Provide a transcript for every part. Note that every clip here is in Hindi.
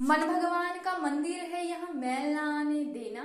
मन भगवान का मंदिर है, यहाँ मैल ना आने देना।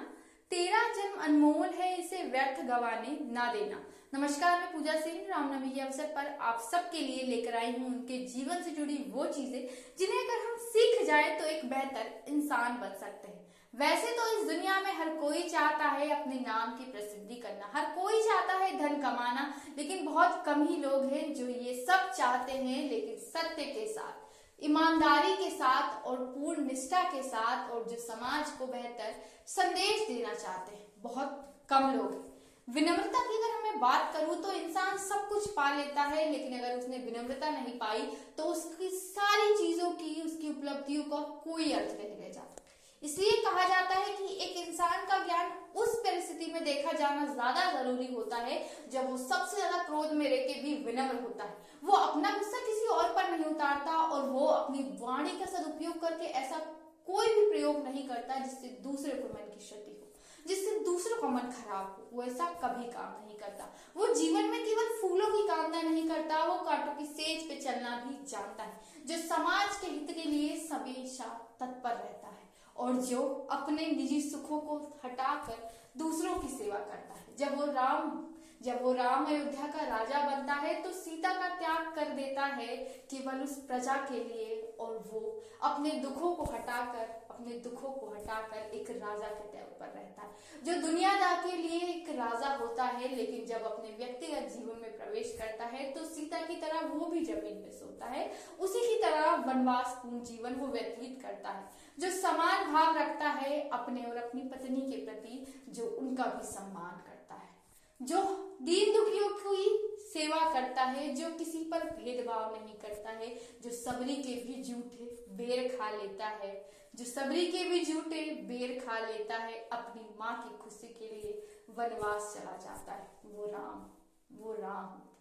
तेरा जन्म अनमोल है, इसे व्यर्थ गवाने ना देना। नमस्कार, मैं पूजा सिंह रामनवमी के अवसर पर आप सबके लिए लेकर आई हूँ उनके जीवन से जुड़ी वो चीज़ें, जिन्हें अगर हम सीख जाए तो एक बेहतर इंसान बन सकते हैं। वैसे तो इस दुनिया में हर कोई चाहता है अपने नाम की प्रसिद्धि करना। हर कोई चाहता है धन कमाना, लेकिन बहुत कम ही लोग हैं जो ये सब चाहते हैं, लेकिन सत्य के साथ। ईमानदारी साथ और पूर्ण निष्ठा के साथ और जो समाज को बेहतर संदेश देना चाहते हैं। बहुत कम लोग विनम्रता की अगर हमें बात करूँ तो इंसान सब कुछ पा लेता है, लेकिन अगर उसने विनम्रता नहीं पाई तो उसकी सारी चीज़ों की, उसकी उपलब्धियों का कोई अर्थ नहीं रह जाता। इसलिए कहा जाता है कि एक इंसान का ज्ञान उस परिस्थिति में देखा जाना ज़्यादा ज़रूरी होता है, जब वो सबसे ज़्यादा क्रोध में रह के भी विनम्र होता है। वो अपना गुस्सा किसी और पर नहीं उतारता अपनी वाणी का सदुपयोग करके ऐसा कोई भी प्रयोग नहीं करता जिससे दूसरे को मन की क्षति हो। जिससे दूसरों का मन खराब हो, वो ऐसा कभी काम नहीं करता। वो जीवन में केवल फूलों की कामना नहीं करता, वो कांटों की सेज पे चलना भी जानता है, जो समाज के हित के लिए हमेशा तत्पर रहता है और जो अपने निजी सुखों को हटाकर दूसरों की सेवा करता है। जब वो राम जब वो राम अयोध्या का राजा बनता है तो सीता का त्याग कर देता है केवल उस प्रजा के लिए और वो अपने दुखों को हटाकर, अपने दुखों को हटाकर एक राजा के तौर पर रहता है। जो दुनियादार के लिए एक राजा होता है, लेकिन जब अपने व्यक्तिगत जीवन में प्रवेश करता है तो सीता की तरह वो भी ज़मीन पे सोता है। उसी की तरह वनवास पूर्ण जीवन वो व्यतीत करता है, जो समान भाव रखता है अपने और अपनी पत्नी के प्रति, जो उनका भी सम्मान करता है। जो दीन दुखियों की सेवा करता है, जो किसी पर भेदभाव नहीं करता है, जो सबरी के भी झूठे बेर खा लेता है, जो सबरी के भी झूठे बेर खा लेता है, अपनी माँ की खुशी के लिए वनवास चला जाता है। वो राम वो राम